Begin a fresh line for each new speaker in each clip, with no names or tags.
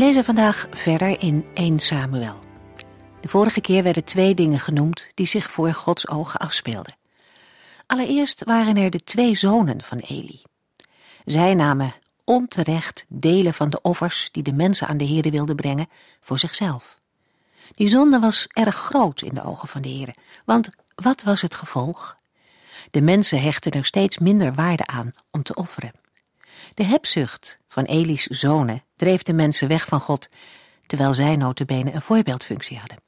Lezen vandaag verder in 1 Samuel. De vorige keer werden twee dingen genoemd die zich voor Gods ogen afspeelden. Allereerst waren er de twee zonen van Eli. Zij namen onterecht delen van de offers die de mensen aan de Heere wilden brengen voor zichzelf. Die zonde was erg groot in de ogen van de Heere, want wat was het gevolg? De mensen hechten er steeds minder waarde aan om te offeren. De hebzucht van Eli's zonen dreef de mensen weg van God, terwijl zij notabene een voorbeeldfunctie hadden.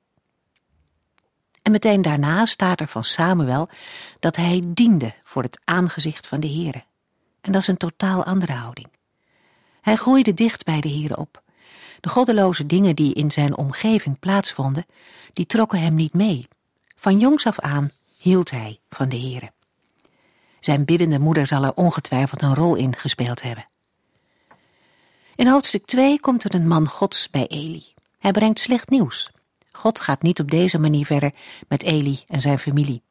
En meteen daarna staat er van Samuel dat hij diende voor het aangezicht van de Heere. En dat is een totaal andere houding. Hij groeide dicht bij de Heere op. De goddeloze dingen die in zijn omgeving plaatsvonden, die trokken hem niet mee. Van jongs af aan hield hij van de Heere. Zijn biddende moeder zal er ongetwijfeld een rol in gespeeld hebben. In hoofdstuk 2 komt er een man Gods bij Eli. Hij brengt slecht nieuws. God gaat niet op deze manier verder met Eli en zijn familie.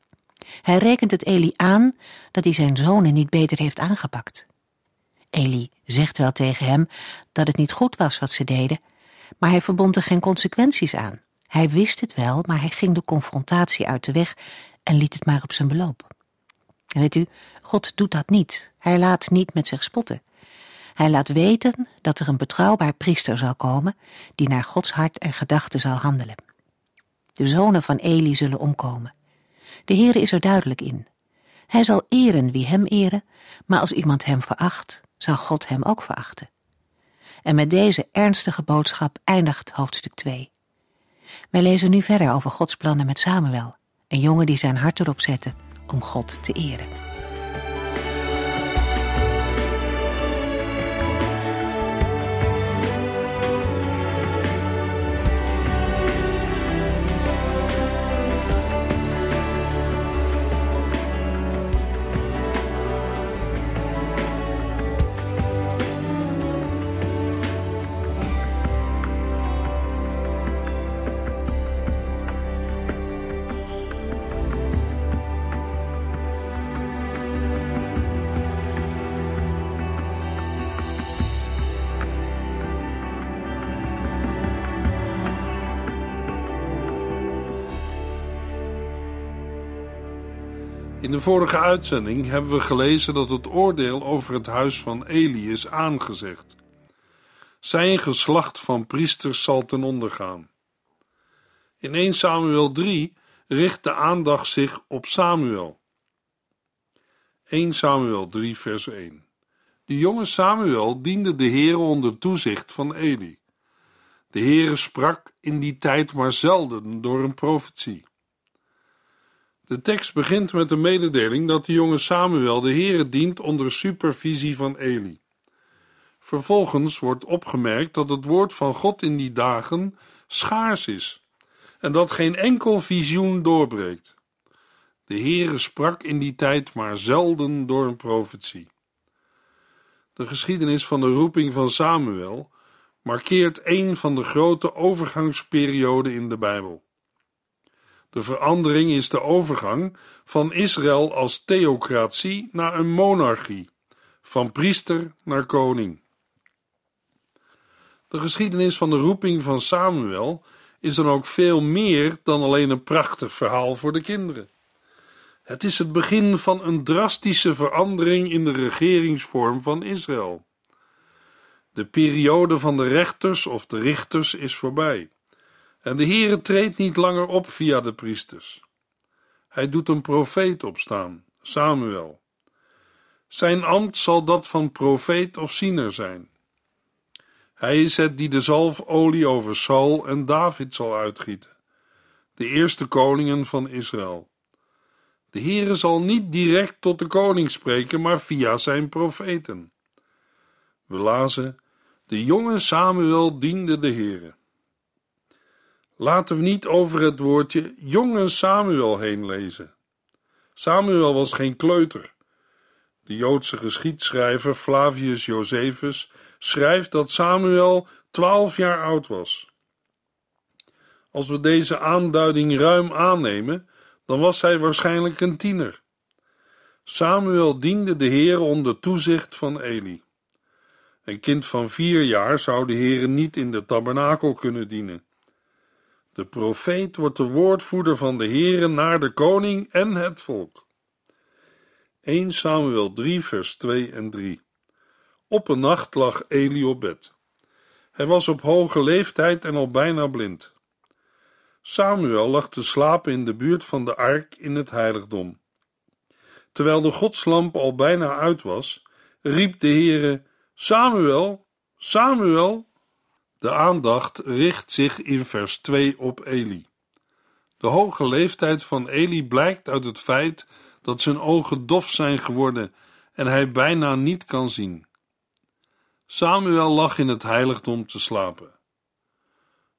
Hij rekent het Eli aan dat hij zijn zonen niet beter heeft aangepakt. Eli zegt wel tegen hem dat het niet goed was wat ze deden, maar hij verbond er geen consequenties aan. Hij wist het wel, maar hij ging de confrontatie uit de weg en liet het maar op zijn beloop. Weet u, God doet dat niet. Hij laat niet met zich spotten. Hij laat weten dat er een betrouwbaar priester zal komen die naar Gods hart en gedachten zal handelen. De zonen van Eli zullen omkomen. De Heere is er duidelijk in. Hij zal eren wie hem eren, maar als iemand hem veracht, zal God hem ook verachten. En met deze ernstige boodschap eindigt hoofdstuk 2. Wij lezen nu verder over Gods plannen met Samuel, een jongen die zijn hart erop zette om God te eren.
In de vorige uitzending hebben we gelezen dat het oordeel over het huis van Eli is aangezegd. Zijn geslacht van priesters zal ten onder gaan. In 1 Samuel 3 richt de aandacht zich op Samuel. 1 Samuel 3 vers 1 De jonge Samuel diende de Heer onder toezicht van Eli. De Heere sprak in die tijd maar zelden door een profetie. De tekst begint met de mededeling dat de jonge Samuel de Heere dient onder supervisie van Eli. Vervolgens wordt opgemerkt dat het woord van God in die dagen schaars is en dat geen enkel visioen doorbreekt. De Heere sprak in die tijd maar zelden door een profetie. De geschiedenis van de roeping van Samuel markeert een van de grote overgangsperioden in de Bijbel. De verandering is de overgang van Israël als theocratie naar een monarchie, van priester naar koning. De geschiedenis van de roeping van Samuel is dan ook veel meer dan alleen een prachtig verhaal voor de kinderen. Het is het begin van een drastische verandering in de regeringsvorm van Israël. De periode van de rechters of de richters is voorbij. En de Heere treedt niet langer op via de priesters. Hij doet een profeet opstaan, Samuel. Zijn ambt zal dat van profeet of ziener zijn. Hij is het die de zalfolie over Saul en David zal uitgieten, de eerste koningen van Israël. De Heere zal niet direct tot de koning spreken, maar via zijn profeten. We lazen De jonge Samuel diende de Heere. Laten we niet over het woordje jonge Samuel heen lezen. Samuel was geen kleuter. De Joodse geschiedschrijver Flavius Josephus schrijft dat Samuel twaalf jaar oud was. Als we deze aanduiding ruim aannemen, dan was hij waarschijnlijk een tiener. Samuel diende de Heer onder toezicht van Eli. Een kind van vier jaar zou de Heer niet in de tabernakel kunnen dienen. De profeet wordt de woordvoerder van de Heere naar de koning en het volk. 1 Samuel 3 vers 2 en 3 Op een nacht lag Eli op bed. Hij was op hoge leeftijd en al bijna blind. Samuel lag te slapen in de buurt van de ark in het heiligdom. Terwijl de godslamp al bijna uit was, riep de Heere: Samuel, Samuel. De aandacht richt zich in vers 2 op Eli. De hoge leeftijd van Eli blijkt uit het feit dat zijn ogen dof zijn geworden en hij bijna niet kan zien. Samuel lag in het heiligdom te slapen.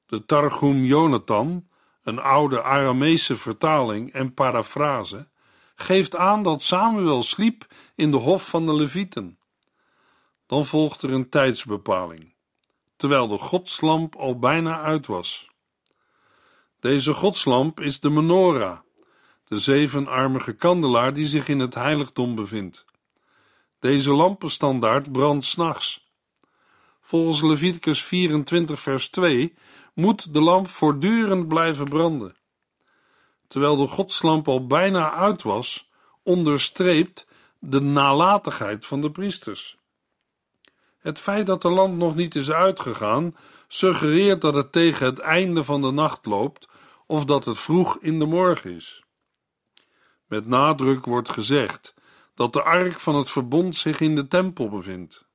De Targum Jonathan, een oude Arameese vertaling en parafrase, geeft aan dat Samuel sliep in de hof van de Levieten. Dan volgt er een tijdsbepaling, terwijl de godslamp al bijna uit was. Deze godslamp is de menorah, de zevenarmige kandelaar die zich in het heiligdom bevindt. Deze lampenstandaard brandt s'nachts. Volgens Leviticus 24 vers 2 moet de lamp voortdurend blijven branden. Terwijl de godslamp al bijna uit was, onderstreept de nalatigheid van de priesters. Het feit dat de lamp nog niet is uitgegaan, suggereert dat het tegen het einde van de nacht loopt of dat het vroeg in de morgen is. Met nadruk wordt gezegd dat de ark van het verbond zich in de tempel bevindt.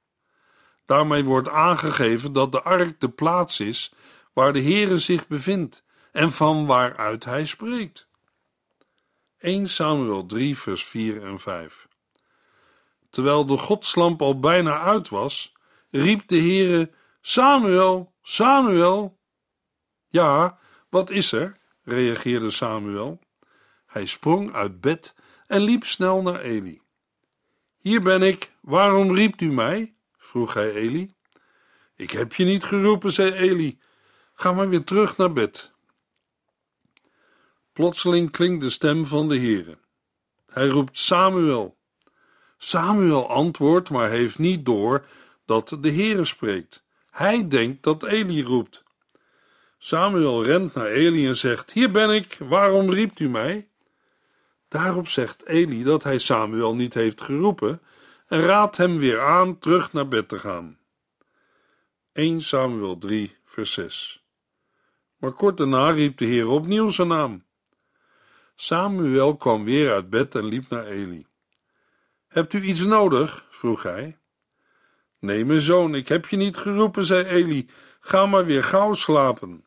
Daarmee wordt aangegeven dat de ark de plaats is waar de Heere zich bevindt en van waaruit hij spreekt. 1 Samuel 3 vers 4 en 5 Terwijl de godslamp al bijna uit was, riep de Heere, Samuel, Samuel. Ja, wat is er? reageerde Samuel. Hij sprong uit bed en liep snel naar Eli. Hier ben ik, waarom riept u mij? vroeg hij Eli. Ik heb je niet geroepen, zei Eli. Ga maar weer terug naar bed. Plotseling klinkt de stem van de Heere. Hij roept Samuel. Samuel antwoordt, maar heeft niet door dat de Heere spreekt. Hij denkt dat Eli roept. Samuel rent naar Eli en zegt: Hier ben ik, waarom riept u mij? Daarop zegt Eli dat hij Samuel niet heeft geroepen en raadt hem weer aan terug naar bed te gaan. 1 Samuel 3, vers 6. Maar kort daarna riep de Heer opnieuw zijn naam. Samuel kwam weer uit bed en liep naar Eli. Hebt u iets nodig? vroeg hij. Nee, mijn zoon, ik heb je niet geroepen, zei Eli. Ga maar weer gauw slapen.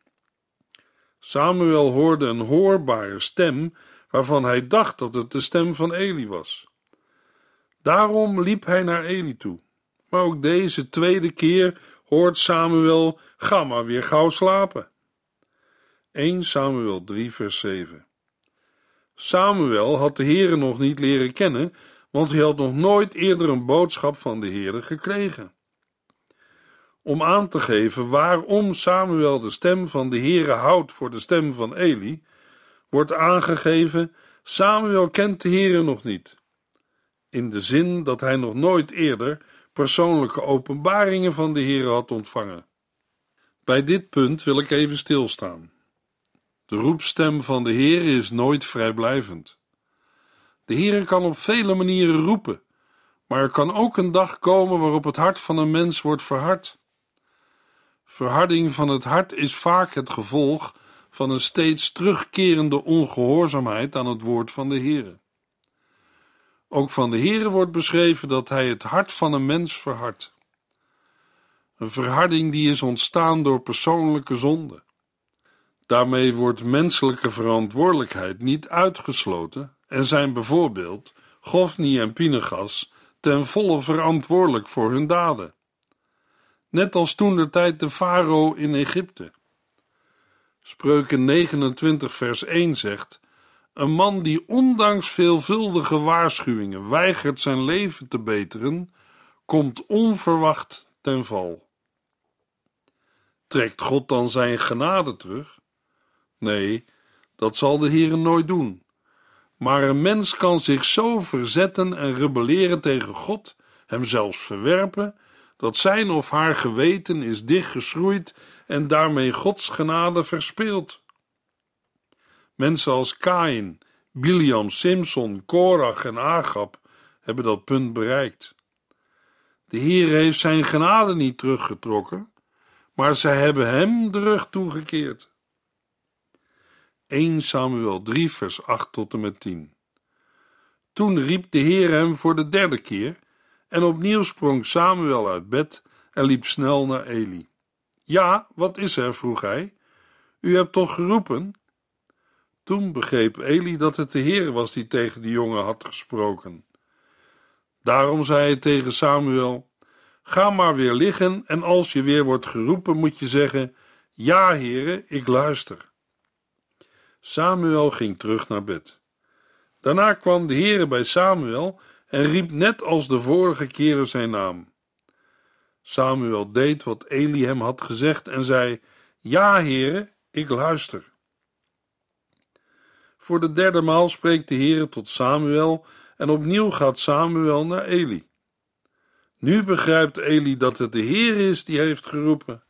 Samuel hoorde een hoorbare stem waarvan hij dacht dat het de stem van Eli was. Daarom liep hij naar Eli toe. Maar ook deze tweede keer hoort Samuel: Ga maar weer gauw slapen. 1 Samuel 3, vers 7. Samuel had de Heere nog niet leren kennen, want hij had nog nooit eerder een boodschap van de Heere gekregen. Om aan te geven waarom Samuel de stem van de Heere houdt voor de stem van Eli, wordt aangegeven: Samuel kent de Heere nog niet. In de zin dat hij nog nooit eerder persoonlijke openbaringen van de Heere had ontvangen. Bij dit punt wil ik even stilstaan. De roepstem van de Heere is nooit vrijblijvend. De Heere kan op vele manieren roepen, maar er kan ook een dag komen waarop het hart van een mens wordt verhard. Verharding van het hart is vaak het gevolg van een steeds terugkerende ongehoorzaamheid aan het woord van de Heere. Ook van de Heere wordt beschreven dat hij het hart van een mens verhardt. Een verharding die is ontstaan door persoonlijke zonde. Daarmee wordt menselijke verantwoordelijkheid niet uitgesloten en zijn bijvoorbeeld Gofni en Pinegas ten volle verantwoordelijk voor hun daden. net als toen de tijd de farao in Egypte. Spreuken 29 vers 1 zegt: Een man die ondanks veelvuldige waarschuwingen weigert zijn leven te beteren, komt onverwacht ten val. Trekt God dan zijn genade terug? Nee, dat zal de Heer nooit doen. Maar een mens kan zich zo verzetten en rebelleren tegen God, hem zelfs verwerpen, dat zijn of haar geweten is dichtgeschroeid en daarmee Gods genade verspeelt. Mensen als Kain, Biliam, Simson, Korach en Agab hebben dat punt bereikt. De Heer heeft zijn genade niet teruggetrokken, maar zij hebben hem de rug toegekeerd. 1 Samuel 3 vers 8 tot en met 10 Toen riep de Heer hem voor de derde keer en opnieuw sprong Samuel uit bed en liep snel naar Eli. Ja, wat is er? vroeg hij. U hebt toch geroepen? Toen begreep Eli dat het de Heer was die tegen de jongen had gesproken. Daarom zei hij tegen Samuel: Ga maar weer liggen en als je weer wordt geroepen, moet je zeggen: Ja, heren, ik luister. Samuel ging terug naar bed. Daarna kwam de Heere bij Samuel en riep net als de vorige keren zijn naam. Samuel deed wat Eli hem had gezegd en zei: Ja, heren, ik luister. Voor de derde maal spreekt de Heere tot Samuel en opnieuw gaat Samuel naar Eli. Nu begrijpt Eli dat het de Heer is die heeft geroepen.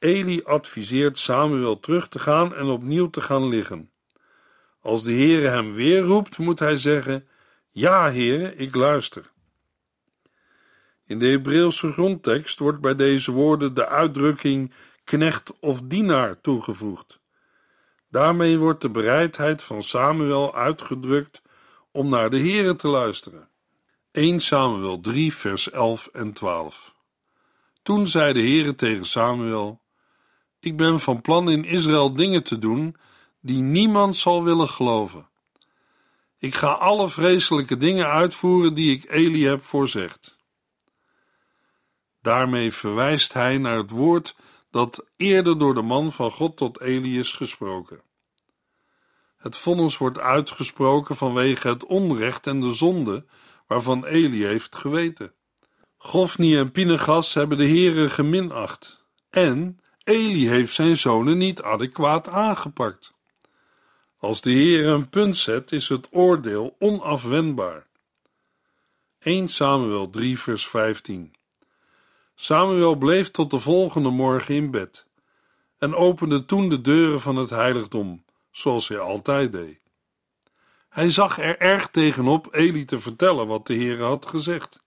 Eli adviseert Samuel terug te gaan en opnieuw te gaan liggen. Als de Heere hem weer roept, moet hij zeggen: Ja, Heere, ik luister. In de Hebreeuwse grondtekst wordt bij deze woorden de uitdrukking knecht of dienaar toegevoegd. Daarmee wordt de bereidheid van Samuel uitgedrukt om naar de Heere te luisteren. 1 Samuel 3 vers 11 en 12 Toen zei de Heere tegen Samuel: Ik ben van plan in Israël dingen te doen die niemand zal willen geloven. Ik ga alle vreselijke dingen uitvoeren die ik Eli heb voorzegd. Daarmee verwijst hij naar het woord dat eerder door de man van God tot Eli is gesproken. Het vonnis wordt uitgesproken vanwege het onrecht en de zonde waarvan Eli heeft geweten. Gofni en Pinegas hebben de heren geminacht en Eli heeft zijn zonen niet adequaat aangepakt. Als de Heer een punt zet, is het oordeel onafwendbaar. 1 Samuel 3 vers 15 Samuel bleef tot de volgende morgen in bed en opende toen de deuren van het heiligdom, zoals hij altijd deed. Hij zag er erg tegenop Eli te vertellen wat de Heer had gezegd.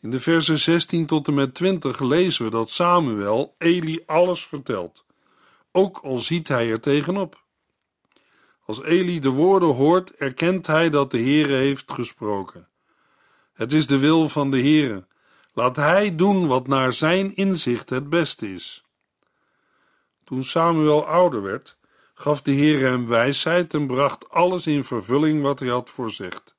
In de versen 16 tot en met 20 lezen we dat Samuel Eli alles vertelt, ook al ziet hij er tegenop. Als Eli de woorden hoort, erkent hij dat de Heere heeft gesproken. Het is de wil van de Heere. Laat hij doen wat naar zijn inzicht het beste is. Toen Samuel ouder werd, gaf de Heer hem wijsheid en bracht alles in vervulling wat hij had voorzegd.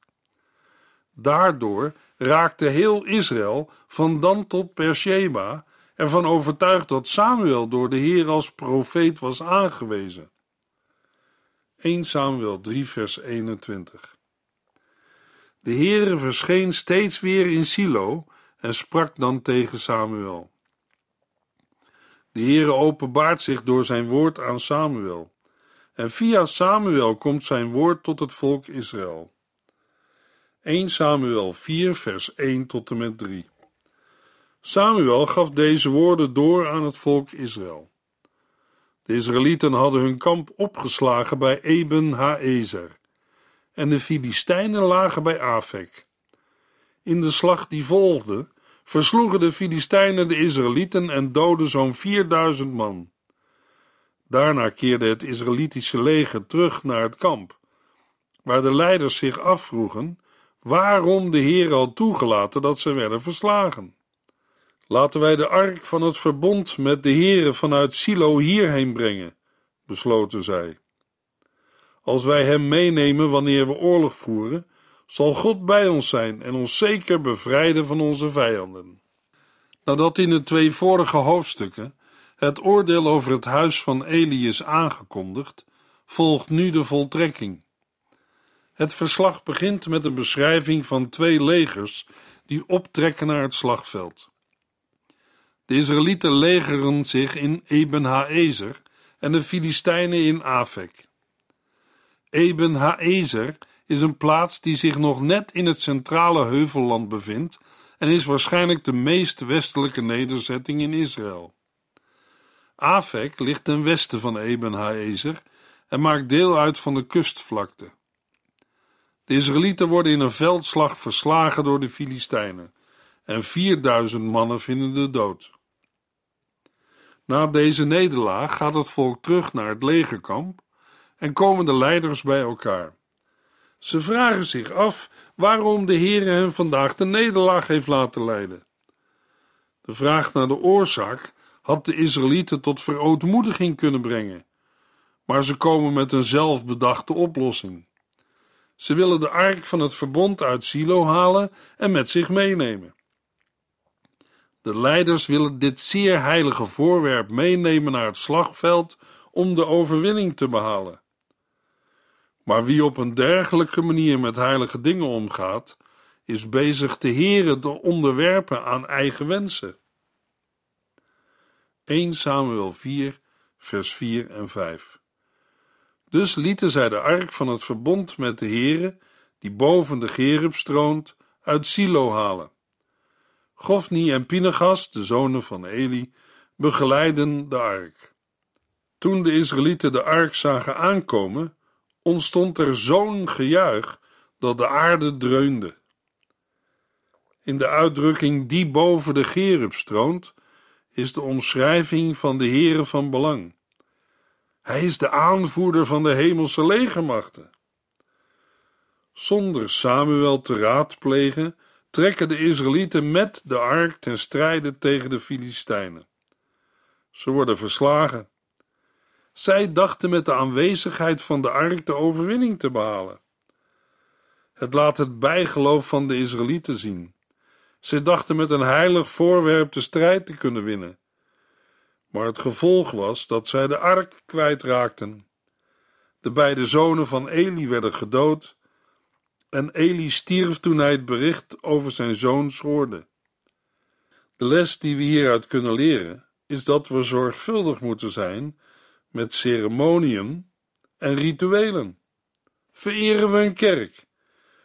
Daardoor raakte heel Israël van dan tot Persheba ervan overtuigd dat Samuel door de Heer als profeet was aangewezen. 1 Samuel 3 vers 21 De Heere verscheen steeds weer in Silo en sprak dan tegen Samuel. De Heere openbaart zich door zijn woord aan Samuel. En via Samuel komt zijn woord tot het volk Israël. 1 Samuel 4, vers 1 tot en met 3. Samuel gaf deze woorden door aan het volk Israël. De Israëlieten hadden hun kamp opgeslagen bij Eben Haezer en de Filistijnen lagen bij Afek. In de slag die volgde versloegen de Filistijnen de Israëlieten en doodden zo'n 4000 man. Daarna keerde het Israëlitische leger terug naar het kamp, waar de leiders zich afvroegen waarom de Heer had toegelaten dat ze werden verslagen. Laten wij de ark van het verbond met de Heere vanuit Silo hierheen brengen, besloten zij. Als wij hem meenemen wanneer we oorlog voeren, zal God bij ons zijn en ons zeker bevrijden van onze vijanden. Nadat in de twee vorige hoofdstukken het oordeel over het huis van Eli is aangekondigd, volgt nu de voltrekking. Het verslag begint met een beschrijving van twee legers die optrekken naar het slagveld. De Israëlieten legeren zich in Eben Haezer en de Filistijnen in Afek. Eben Haezer is een plaats die zich nog net in het centrale heuvelland bevindt en is waarschijnlijk de meest westelijke nederzetting in Israël. Afek ligt ten westen van Eben Haezer en maakt deel uit van de kustvlakte. De Israëlieten worden in een veldslag verslagen door de Filistijnen en 4000 mannen vinden de dood. Na deze nederlaag gaat het volk terug naar het legerkamp en komen de leiders bij elkaar. Ze vragen zich af waarom de Heer hen vandaag de nederlaag heeft laten leiden. De vraag naar de oorzaak had de Israëlieten tot verootmoediging kunnen brengen, maar ze komen met een zelfbedachte oplossing. Ze willen de ark van het verbond uit Silo halen en met zich meenemen. De leiders willen dit zeer heilige voorwerp meenemen naar het slagveld om de overwinning te behalen. Maar wie op een dergelijke manier met heilige dingen omgaat, is bezig de Here te onderwerpen aan eigen wensen. 1 Samuel 4, vers 4 en 5. Dus lieten zij de ark van het verbond met de Here, die boven de Gerub stroont, uit Silo halen. Gofni en Pinegas, de zonen van Eli, begeleiden de ark. Toen de Israëlieten de ark zagen aankomen, ontstond er zo'n gejuich dat de aarde dreunde. In de uitdrukking die boven de Gerub stroont, is de omschrijving van de Heere van belang. Hij is de aanvoerder van de hemelse legermachten. Zonder Samuel te raadplegen, trekken de Israëlieten met de ark ten strijde tegen de Filistijnen. Ze worden verslagen. Zij dachten met de aanwezigheid van de ark de overwinning te behalen. Het laat het bijgeloof van de Israëlieten zien. Zij dachten met een heilig voorwerp de strijd te kunnen winnen. Maar het gevolg was dat zij de ark kwijtraakten. De beide zonen van Eli werden gedood en Eli stierf toen hij het bericht over zijn zoon hoorde. De les die we hieruit kunnen leren is dat we zorgvuldig moeten zijn met ceremoniën en rituelen. Vereren we een kerk?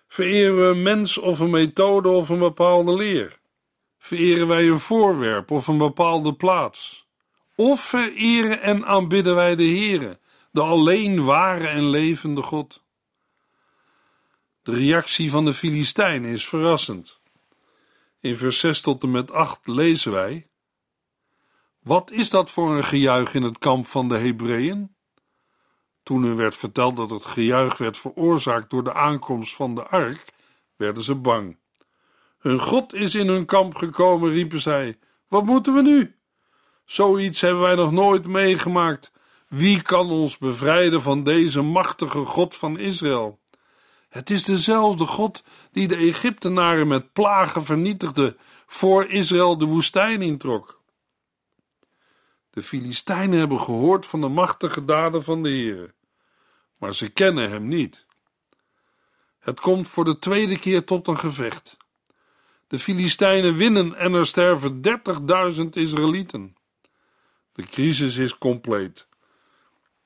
Vereren we een mens of een methode of een bepaalde leer? Vereren wij een voorwerp of een bepaalde plaats? Of vereren en aanbidden wij de Heere, de alleen ware en levende God? De reactie van de Filistijnen is verrassend. In vers 6 tot en met 8 lezen wij: Wat is dat voor een gejuich in het kamp van de Hebreeën? Toen hun werd verteld dat het gejuich werd veroorzaakt door de aankomst van de ark, werden ze bang. Hun God is in hun kamp gekomen, riepen zij. Wat moeten we nu? Zoiets hebben wij nog nooit meegemaakt. Wie kan ons bevrijden van deze machtige God van Israël? Het is dezelfde God die de Egyptenaren met plagen vernietigde voor Israël de woestijn introk. De Filistijnen hebben gehoord van de machtige daden van de Heer, maar ze kennen hem niet. Het komt voor de tweede keer tot een gevecht. De Filistijnen winnen en er sterven 30.000 Israëlieten. De crisis is compleet.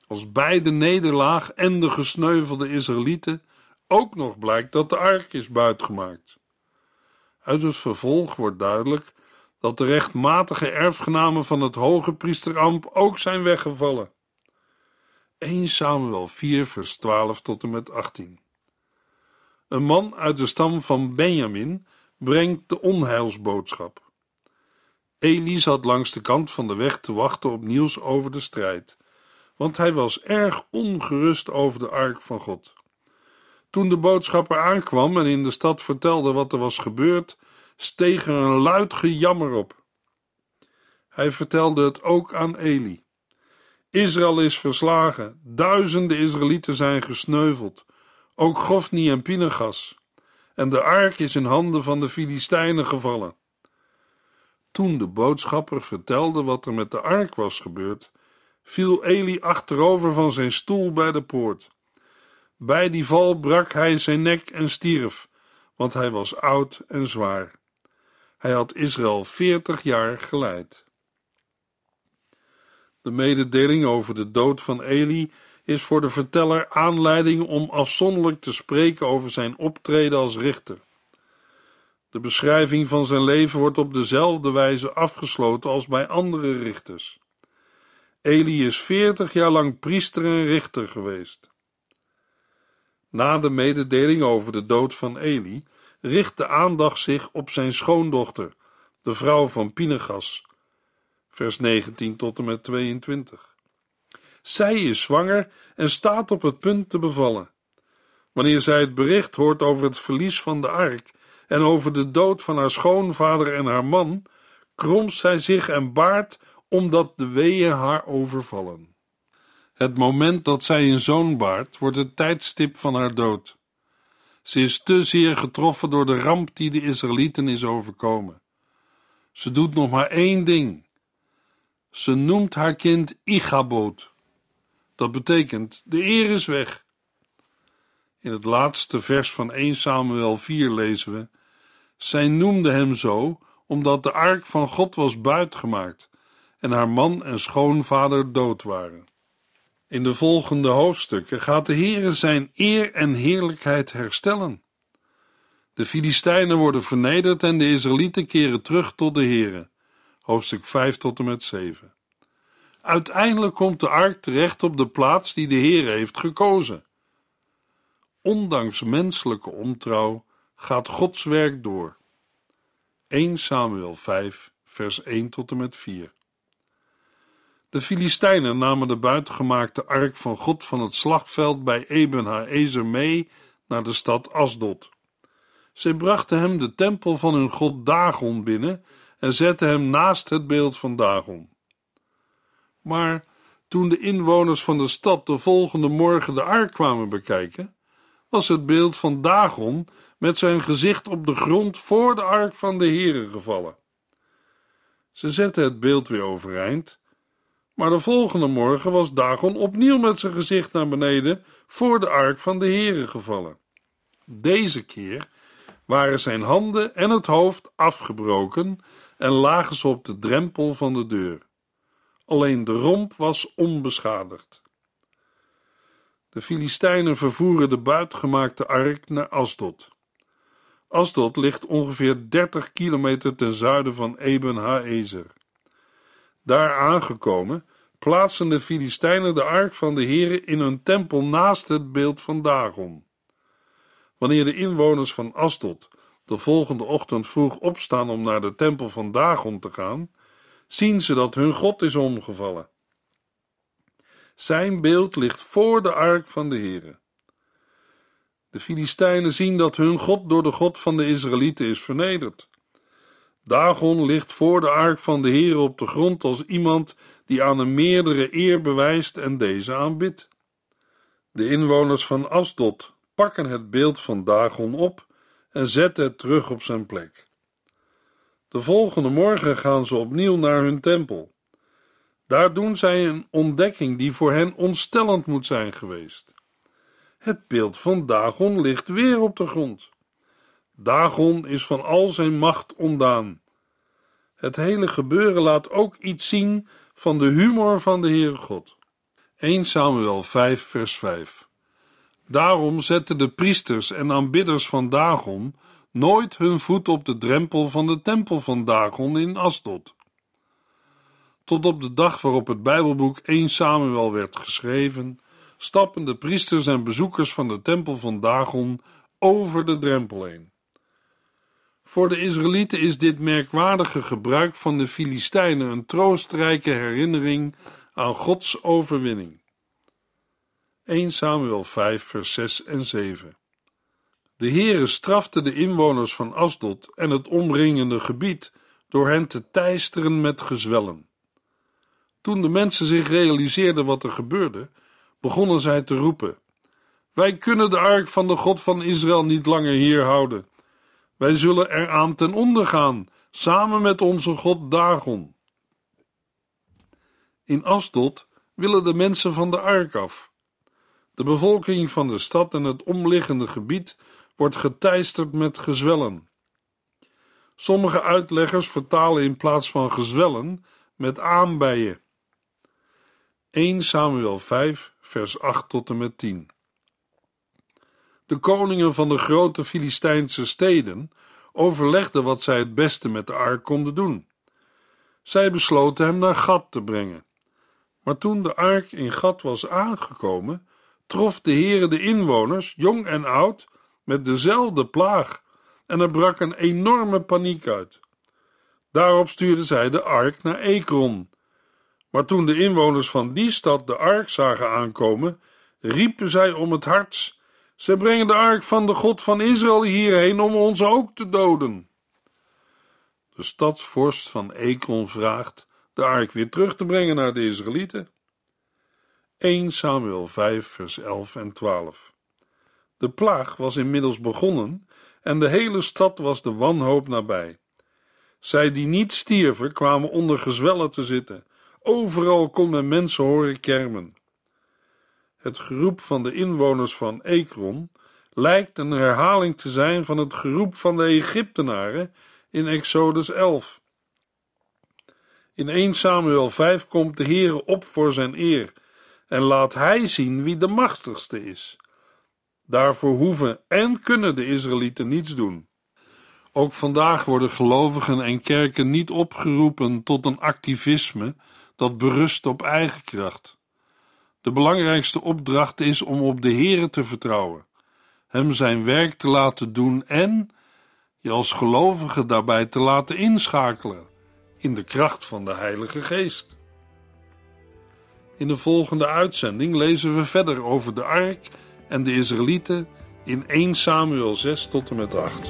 Als beide nederlaag en de gesneuvelde Israëlieten ook nog blijkt dat de ark is buitgemaakt. Uit het vervolg wordt duidelijk dat de rechtmatige erfgenamen van het hoge priesterambt ook zijn weggevallen. 1 Samuel 4 vers 12 tot en met 18 Een man uit de stam van Benjamin brengt de onheilsboodschap. Eli zat langs de kant van de weg te wachten op nieuws over de strijd, want hij was erg ongerust over de ark van God. Toen de boodschapper aankwam en in de stad vertelde wat er was gebeurd, steeg er een luid gejammer op. Hij vertelde het ook aan Eli. Israël is verslagen, duizenden Israëlieten zijn gesneuveld, ook Gofni en Pinegas, en de ark is in handen van de Filistijnen gevallen. Toen de boodschapper vertelde wat er met de ark was gebeurd, viel Eli achterover van zijn stoel bij de poort. Bij die val brak hij zijn nek en stierf, want hij was oud en zwaar. Hij had Israël veertig jaar geleid. De mededeling over de dood van Eli is voor de verteller aanleiding om afzonderlijk te spreken over zijn optreden als richter. De beschrijving van zijn leven wordt op dezelfde wijze afgesloten als bij andere richters. Eli is veertig jaar lang priester en richter geweest. Na de mededeling over de dood van Eli richt de aandacht zich op zijn schoondochter, de vrouw van Pinegas. Vers 19 tot en met 22. Zij is zwanger en staat op het punt te bevallen. Wanneer zij het bericht hoort over het verlies van de ark en over de dood van haar schoonvader en haar man, kromt zij zich en baart omdat de weeën haar overvallen. Het moment dat zij een zoon baart, wordt het tijdstip van haar dood. Ze is te zeer getroffen door de ramp die de Israëlieten is overkomen. Ze doet nog maar één ding. Ze noemt haar kind Ichaboot. Dat betekent, de eer is weg. In het laatste vers van 1 Samuel 4 lezen we: Zij noemde hem zo omdat de ark van God was buitgemaakt en haar man en schoonvader dood waren. In de volgende hoofdstukken gaat de Heere zijn eer en heerlijkheid herstellen. De Filistijnen worden vernederd en de Israëlieten keren terug tot de Heere. Hoofdstuk 5 tot en met 7. Uiteindelijk komt de ark terecht op de plaats die de Heere heeft gekozen. Ondanks menselijke ontrouw gaat Gods werk door. 1 Samuel 5, vers 1 tot en met 4. De Filistijnen namen de buitengemaakte ark van God van het slagveld bij Eben Haezer mee naar de stad Asdod. Zij brachten hem de tempel van hun god Dagon binnen en zetten hem naast het beeld van Dagon. Maar toen de inwoners van de stad de volgende morgen de ark kwamen bekijken, was het beeld van Dagon met zijn gezicht op de grond voor de ark van de Heere gevallen. Ze zetten het beeld weer overeind maar de volgende morgen was Dagon opnieuw met zijn gezicht naar beneden voor de ark van de Heere gevallen. Deze keer waren zijn handen en het hoofd afgebroken en lagen ze op de drempel van de deur. Alleen de romp was onbeschadigd. De Filistijnen vervoeren de buitgemaakte ark naar Asdod. Asdod ligt ongeveer 30 kilometer ten zuiden van Eben Haezer. Daar aangekomen, plaatsen de Filistijnen de ark van de Heere in hun tempel naast het beeld van Dagon. Wanneer de inwoners van Asdod de volgende ochtend vroeg opstaan om naar de tempel van Dagon te gaan, zien ze dat hun God is omgevallen. Zijn beeld ligt voor de ark van de Heere. De Filistijnen zien dat hun God door de God van de Israëlieten is vernederd. Dagon ligt voor de ark van de Heer op de grond als iemand die aan een meerdere eer bewijst en deze aanbidt. De inwoners van Asdod pakken het beeld van Dagon op en zetten het terug op zijn plek. De volgende morgen gaan ze opnieuw naar hun tempel. Daar doen zij een ontdekking die voor hen ontstellend moet zijn geweest. Het beeld van Dagon ligt weer op de grond. Dagon is van al zijn macht ontdaan. Het hele gebeuren laat ook iets zien van de humor van de Heere God. 1 Samuel 5 vers 5 Daarom zetten de priesters en aanbidders van Dagon nooit hun voet op de drempel van de tempel van Dagon in Asdod. Tot op de dag waarop het Bijbelboek 1 Samuel werd geschreven, stappen de priesters en bezoekers van de tempel van Dagon over de drempel heen. Voor de Israëlieten is dit merkwaardige gebruik van de Filistijnen een troostrijke herinnering aan Gods overwinning. 1 Samuel 5, vers 6 en 7. De Heere strafte de inwoners van Asdod en het omringende gebied door hen te teisteren met gezwellen. Toen de mensen zich realiseerden wat er gebeurde, begonnen zij te roepen: Wij kunnen de ark van de God van Israël niet langer hier houden wij zullen eraan ten onder gaan samen met onze god Dagon. In Asdod willen de mensen van de ark af. De bevolking van de stad en het omliggende gebied wordt geteisterd met gezwellen. Sommige uitleggers vertalen in plaats van gezwellen met aanbijen. 1 Samuel 5, vers 8 tot en met 10. De koningen van de grote Filistijnse steden overlegden wat zij het beste met de ark konden doen. Zij besloten hem naar Gat te brengen. Maar toen de ark in Gat was aangekomen, trof de Heere de inwoners, jong en oud, met dezelfde plaag en er brak een enorme paniek uit. Daarop stuurden zij de ark naar Ekron. Maar toen de inwoners van die stad de ark zagen aankomen, riepen zij om het hart: Ze brengen de ark van de God van Israël hierheen om ons ook te doden. De stadsvorst van Ekron vraagt de ark weer terug te brengen naar de Israëlieten. 1 Samuel 5, vers 11 en 12. De plaag was inmiddels begonnen en de hele stad was de wanhoop nabij. Zij die niet stierven kwamen onder gezwellen te zitten. Overal kon men mensen horen kermen. Het geroep van de inwoners van Ekron lijkt een herhaling te zijn van het geroep van de Egyptenaren in Exodus 11. In 1 Samuel 5 komt de Heere op voor zijn eer en laat hij zien wie de machtigste is. Daarvoor hoeven en kunnen de Israëlieten niets doen. Ook vandaag worden gelovigen en kerken niet opgeroepen tot een activisme dat berust op eigen kracht. De belangrijkste opdracht is om op de Heere te vertrouwen, hem zijn werk te laten doen en je als gelovige daarbij te laten inschakelen in de kracht van de Heilige Geest. In de volgende uitzending lezen we verder over de ark en de Israëlieten in 1 Samuel 6 tot en met 8.